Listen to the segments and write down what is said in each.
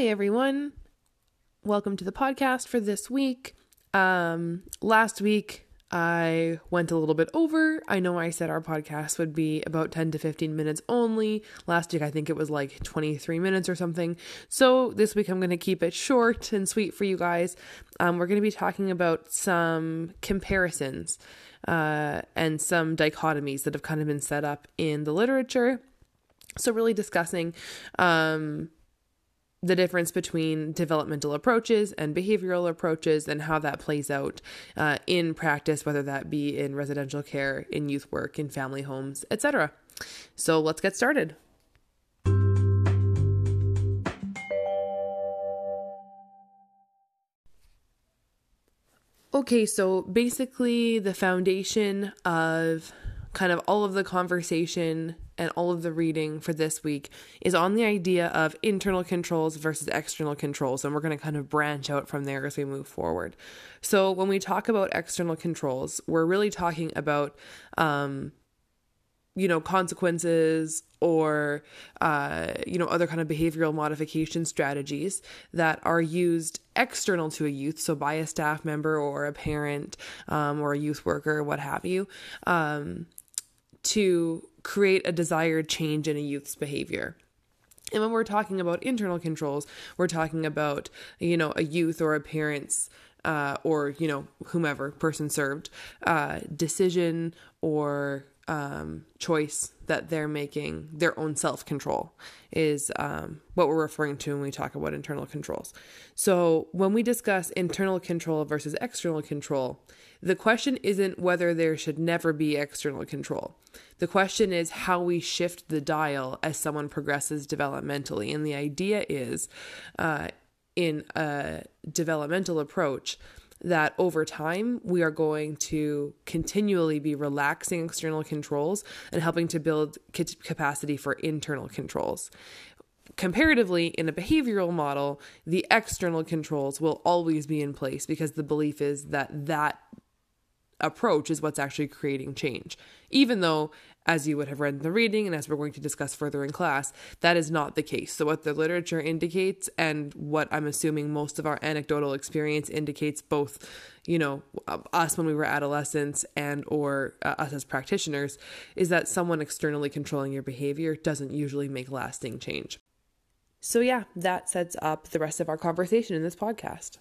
Hi, everyone. Welcome to the podcast for this week. Um, last week, I went a little bit over. I know I said our podcast would be about 10 to 15 minutes only. Last week, I think it was like 23 minutes or something. So this week, I'm going to keep it short and sweet for you guys. Um, we're going to be talking about some comparisons uh, and some dichotomies that have kind of been set up in the literature. So, really discussing um, the difference between developmental approaches and behavioral approaches and how that plays out uh, in practice, whether that be in residential care, in youth work, in family homes, etc. So let's get started. Okay, so basically, the foundation of kind of all of the conversation and all of the reading for this week is on the idea of internal controls versus external controls. And we're going to kind of branch out from there as we move forward. So, when we talk about external controls, we're really talking about, um, you know, consequences or, uh, you know, other kind of behavioral modification strategies that are used external to a youth, so by a staff member or a parent um, or a youth worker, what have you, um, to create a desired change in a youth's behavior. And when we're talking about internal controls, we're talking about, you know, a youth or a parent's uh, or, you know, whomever, person served, uh, decision or um, choice that they're making, their own self control, is um, what we're referring to when we talk about internal controls. So, when we discuss internal control versus external control, the question isn't whether there should never be external control. The question is how we shift the dial as someone progresses developmentally. And the idea is uh, in a developmental approach that over time we are going to continually be relaxing external controls and helping to build capacity for internal controls. Comparatively, in a behavioral model, the external controls will always be in place because the belief is that that approach is what's actually creating change. Even though, as you would have read in the reading, and as we're going to discuss further in class, that is not the case. So, what the literature indicates, and what I'm assuming most of our anecdotal experience indicates, both, you know, us when we were adolescents and or uh, us as practitioners, is that someone externally controlling your behavior doesn't usually make lasting change. So, yeah, that sets up the rest of our conversation in this podcast.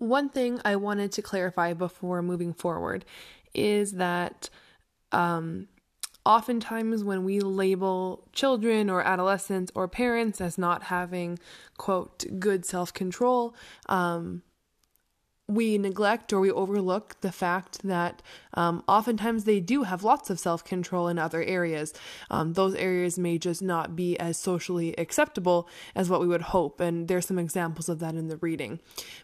One thing I wanted to clarify before moving forward is that um, oftentimes when we label children or adolescents or parents as not having, quote, good self control, um, we neglect or we overlook the fact that um, oftentimes they do have lots of self control in other areas. Um, those areas may just not be as socially acceptable as what we would hope, and there's some examples of that in the reading.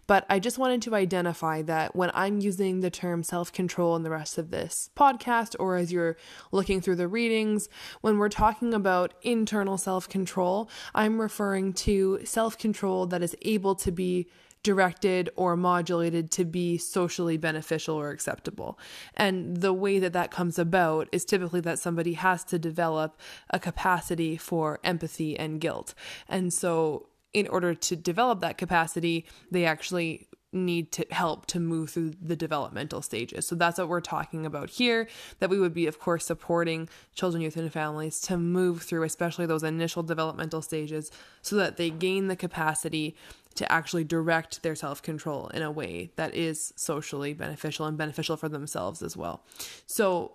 But I just wanted to identify that when I'm using the term self control in the rest of this podcast, or as you're looking through the readings, when we're talking about internal self control, I'm referring to self control that is able to be directed or modulated to be socially beneficial or acceptable. And the way that that comes about is typically that somebody has to develop a capacity for empathy and guilt. And so, in order to develop that capacity, they actually need to help to move through the developmental stages. So that's what we're talking about here that we would be of course supporting children, youth and families to move through especially those initial developmental stages so that they gain the capacity to actually direct their self control in a way that is socially beneficial and beneficial for themselves as well. So,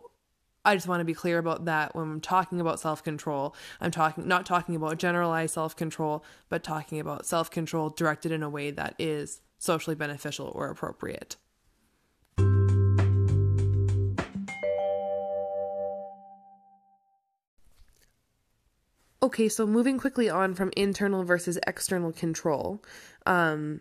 I just want to be clear about that when I'm talking about self control. I'm talking not talking about generalized self control, but talking about self control directed in a way that is socially beneficial or appropriate. Okay, so moving quickly on from internal versus external control. Um,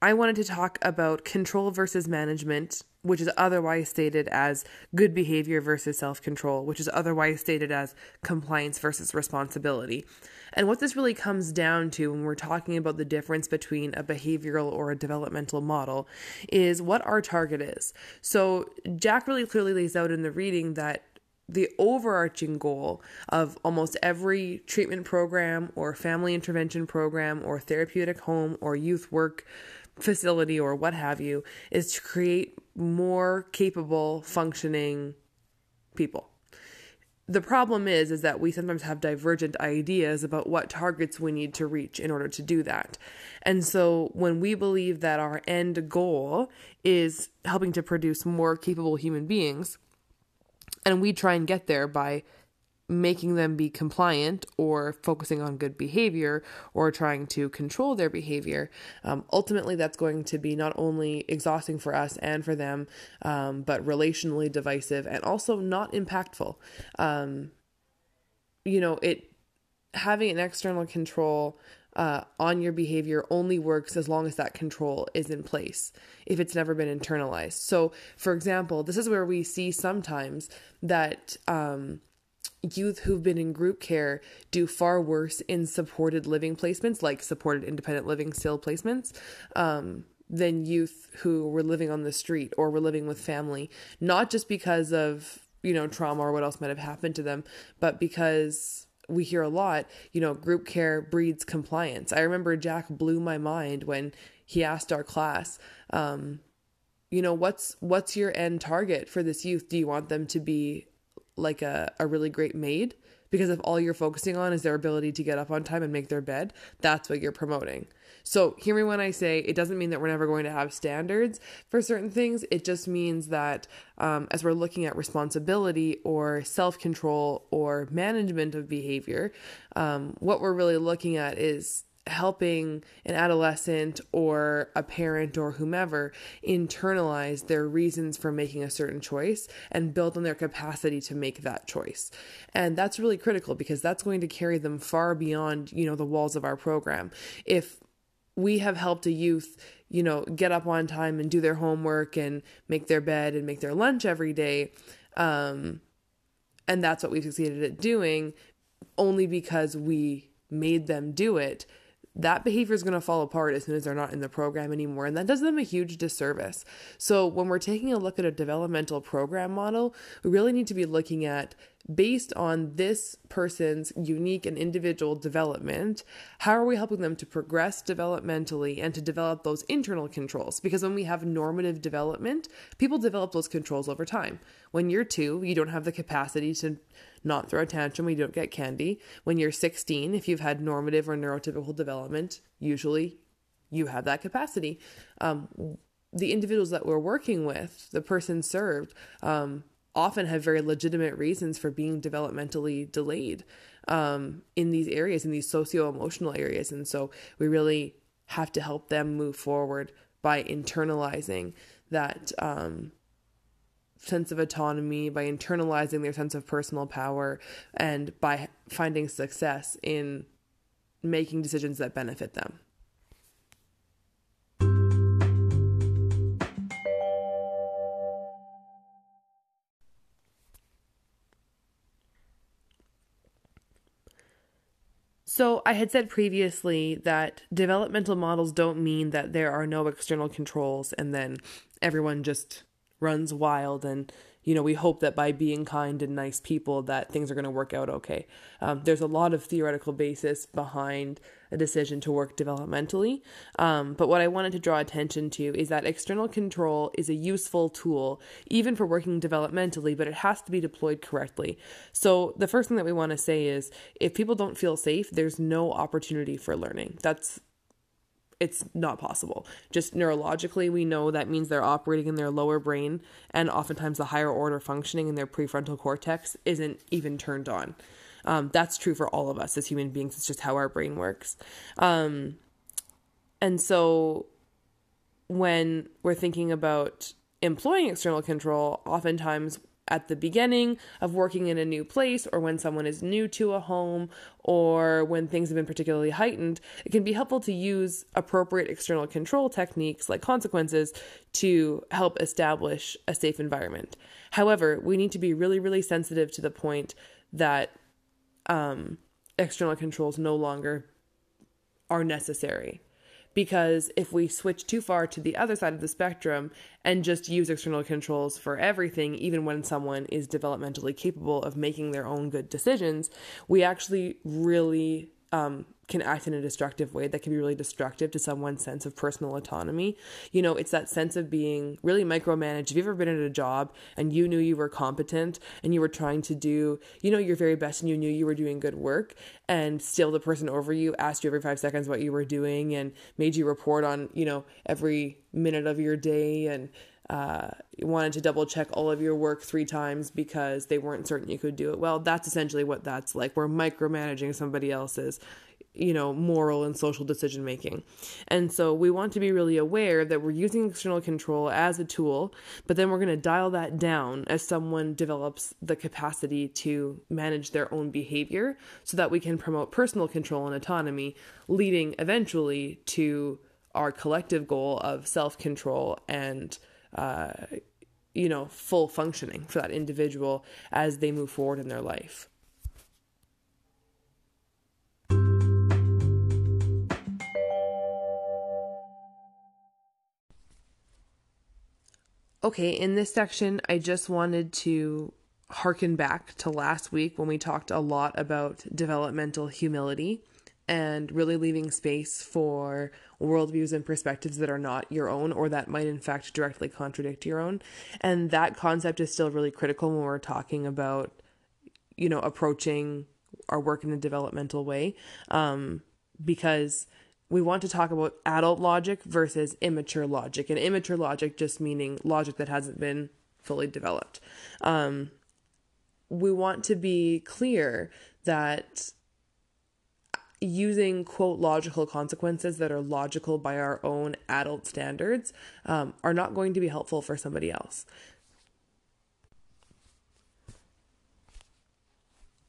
I wanted to talk about control versus management, which is otherwise stated as good behavior versus self control, which is otherwise stated as compliance versus responsibility. And what this really comes down to when we're talking about the difference between a behavioral or a developmental model is what our target is. So, Jack really clearly lays out in the reading that the overarching goal of almost every treatment program or family intervention program or therapeutic home or youth work facility or what have you is to create more capable functioning people the problem is is that we sometimes have divergent ideas about what targets we need to reach in order to do that. And so when we believe that our end goal is helping to produce more capable human beings and we try and get there by making them be compliant or focusing on good behavior or trying to control their behavior, um, ultimately that's going to be not only exhausting for us and for them, um, but relationally divisive and also not impactful. Um, you know, it having an external control uh, on your behavior only works as long as that control is in place if it's never been internalized. So, for example, this is where we see sometimes that um, youth who've been in group care do far worse in supported living placements, like supported independent living still placements, um, than youth who were living on the street or were living with family, not just because of, you know, trauma or what else might have happened to them, but because we hear a lot, you know, group care breeds compliance. I remember Jack blew my mind when he asked our class, um, you know, what's what's your end target for this youth? Do you want them to be like a, a really great maid because if all you're focusing on is their ability to get up on time and make their bed, that's what you're promoting. So, hear me when I say it doesn't mean that we're never going to have standards for certain things. It just means that um, as we're looking at responsibility or self control or management of behavior, um, what we're really looking at is helping an adolescent or a parent or whomever internalize their reasons for making a certain choice and build on their capacity to make that choice. And that's really critical because that's going to carry them far beyond, you know, the walls of our program. If we have helped a youth, you know, get up on time and do their homework and make their bed and make their lunch every day, um, and that's what we've succeeded at doing only because we made them do it that behavior is going to fall apart as soon as they're not in the program anymore. And that does them a huge disservice. So, when we're taking a look at a developmental program model, we really need to be looking at based on this person's unique and individual development, how are we helping them to progress developmentally and to develop those internal controls? Because when we have normative development, people develop those controls over time. When you're two, you don't have the capacity to not throw a tantrum when you don't get candy. When you're 16, if you've had normative or neurotypical development, usually you have that capacity. Um, the individuals that we're working with, the person served, um, often have very legitimate reasons for being developmentally delayed um, in these areas, in these socio emotional areas. And so we really have to help them move forward by internalizing that um, sense of autonomy, by internalizing their sense of personal power, and by finding success in making decisions that benefit them. So, I had said previously that developmental models don't mean that there are no external controls and then everyone just runs wild and you know we hope that by being kind and nice people that things are going to work out okay. Um, there's a lot of theoretical basis behind a decision to work developmentally. Um, but what i wanted to draw attention to is that external control is a useful tool even for working developmentally but it has to be deployed correctly. So the first thing that we want to say is if people don't feel safe there's no opportunity for learning. That's it's not possible. Just neurologically, we know that means they're operating in their lower brain, and oftentimes the higher order functioning in their prefrontal cortex isn't even turned on. Um, that's true for all of us as human beings. It's just how our brain works. Um, and so when we're thinking about employing external control, oftentimes at the beginning of working in a new place or when someone is new to a home or when things have been particularly heightened, it can be helpful to use appropriate external control techniques like consequences to help establish a safe environment. However, we need to be really, really sensitive to the point that um, external controls no longer are necessary because if we switch too far to the other side of the spectrum and just use external controls for everything, even when someone is developmentally capable of making their own good decisions, we actually really um, can act in a destructive way that can be really destructive to someone's sense of personal autonomy. You know, it's that sense of being really micromanaged. Have you ever been at a job and you knew you were competent and you were trying to do, you know, your very best and you knew you were doing good work and still the person over you asked you every five seconds what you were doing and made you report on, you know, every minute of your day and uh, wanted to double check all of your work three times because they weren't certain you could do it well. That's essentially what that's like. We're micromanaging somebody else's, you know, moral and social decision making. And so we want to be really aware that we're using external control as a tool, but then we're going to dial that down as someone develops the capacity to manage their own behavior so that we can promote personal control and autonomy, leading eventually to our collective goal of self control and uh, you know, full functioning for that individual as they move forward in their life. Okay, in this section, I just wanted to harken back to last week when we talked a lot about developmental humility and really leaving space for worldviews and perspectives that are not your own or that might in fact directly contradict your own. And that concept is still really critical when we're talking about, you know, approaching our work in a developmental way. Um, because we want to talk about adult logic versus immature logic. And immature logic just meaning logic that hasn't been fully developed. Um, we want to be clear that using quote logical consequences that are logical by our own adult standards um, are not going to be helpful for somebody else.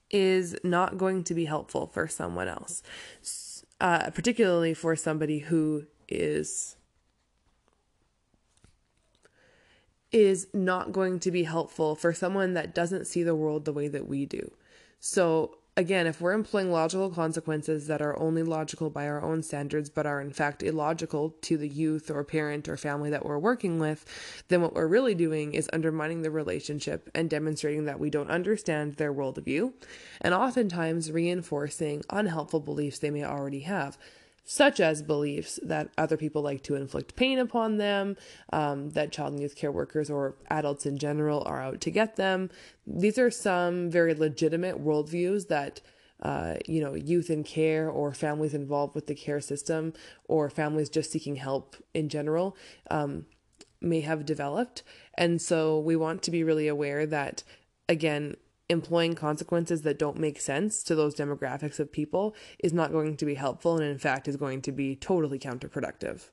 Is not going to be helpful for someone else, uh, particularly for somebody who is is not going to be helpful for someone that doesn't see the world the way that we do. So again, if we're employing logical consequences that are only logical by our own standards, but are in fact illogical to the youth or parent or family that we're working with, then what we're really doing is undermining the relationship and demonstrating that we don't understand their worldview, and oftentimes reinforcing unhelpful beliefs they may already have such as beliefs that other people like to inflict pain upon them, um, that child and youth care workers or adults in general are out to get them. These are some very legitimate worldviews that. Uh, you know, youth in care or families involved with the care system or families just seeking help in general um, may have developed. And so we want to be really aware that, again, employing consequences that don't make sense to those demographics of people is not going to be helpful and in fact is going to be totally counterproductive.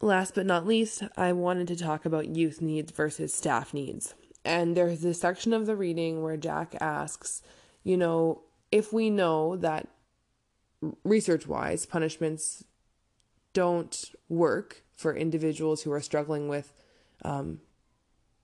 Last but not least, I wanted to talk about youth needs versus staff needs. And there's this section of the reading where Jack asks, you know, if we know that research wise, punishments don't work for individuals who are struggling with, um,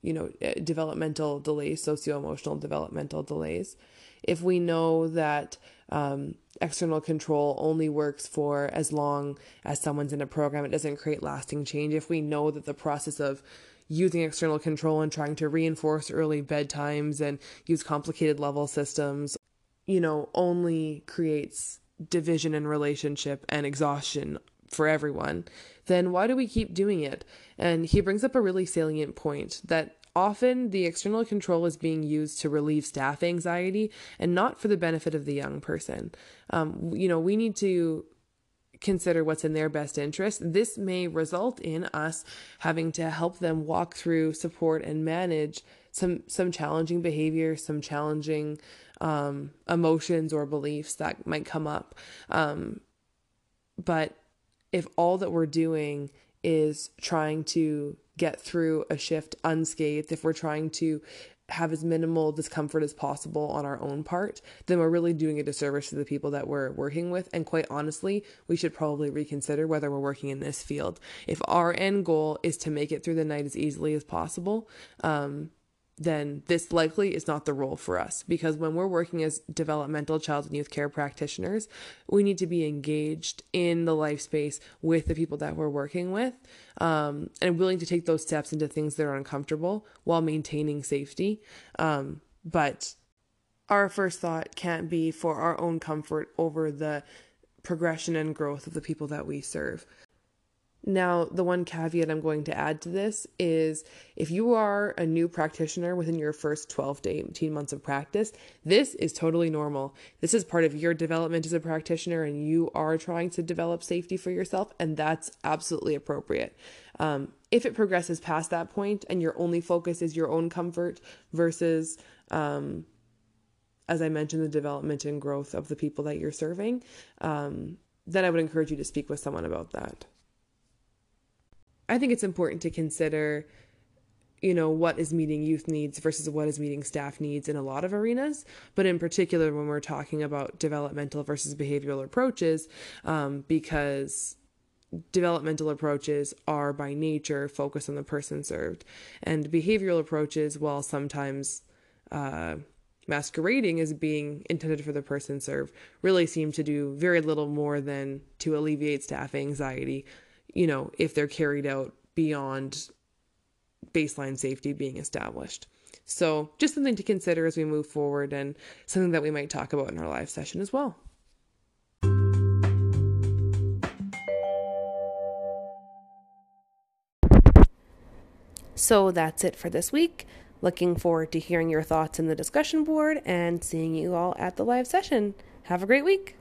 you know, eh, developmental delays, socio emotional developmental delays. If we know that um, external control only works for as long as someone's in a program, it doesn't create lasting change. If we know that the process of using external control and trying to reinforce early bedtimes and use complicated level systems, you know, only creates division in relationship and exhaustion for everyone, then why do we keep doing it? And he brings up a really salient point that often the external control is being used to relieve staff anxiety and not for the benefit of the young person. Um, you know, we need to consider what's in their best interest. This may result in us having to help them walk through, support, and manage some some challenging behavior, some challenging um, emotions or beliefs that might come up. Um, but if all that we're doing is trying to get through a shift unscathed, if we're trying to have as minimal discomfort as possible on our own part, then we're really doing a disservice to the people that we're working with. And quite honestly, we should probably reconsider whether we're working in this field. If our end goal is to make it through the night as easily as possible, um, then this likely is not the role for us because when we're working as developmental child and youth care practitioners, we need to be engaged in the life space with the people that we're working with um, and willing to take those steps into things that are uncomfortable while maintaining safety. Um, but our first thought can't be for our own comfort over the progression and growth of the people that we serve. Now, the one caveat I'm going to add to this is if you are a new practitioner within your first 12 to 18 months of practice, this is totally normal. This is part of your development as a practitioner, and you are trying to develop safety for yourself, and that's absolutely appropriate. Um, if it progresses past that point and your only focus is your own comfort versus, um, as I mentioned, the development and growth of the people that you're serving, um, then I would encourage you to speak with someone about that. I think it's important to consider you know what is meeting youth needs versus what is meeting staff needs in a lot of arenas. But in particular when we're talking about developmental versus behavioral approaches um, because developmental approaches are by nature focused on the person served. And behavioral approaches while sometimes uh, masquerading as being intended for the person served really seem to do very little more than to alleviate staff anxiety you know, if they're carried out beyond baseline safety being established. So, just something to consider as we move forward and something that we might talk about in our live session as well. So, that's it for this week. Looking forward to hearing your thoughts in the discussion board and seeing you all at the live session. Have a great week.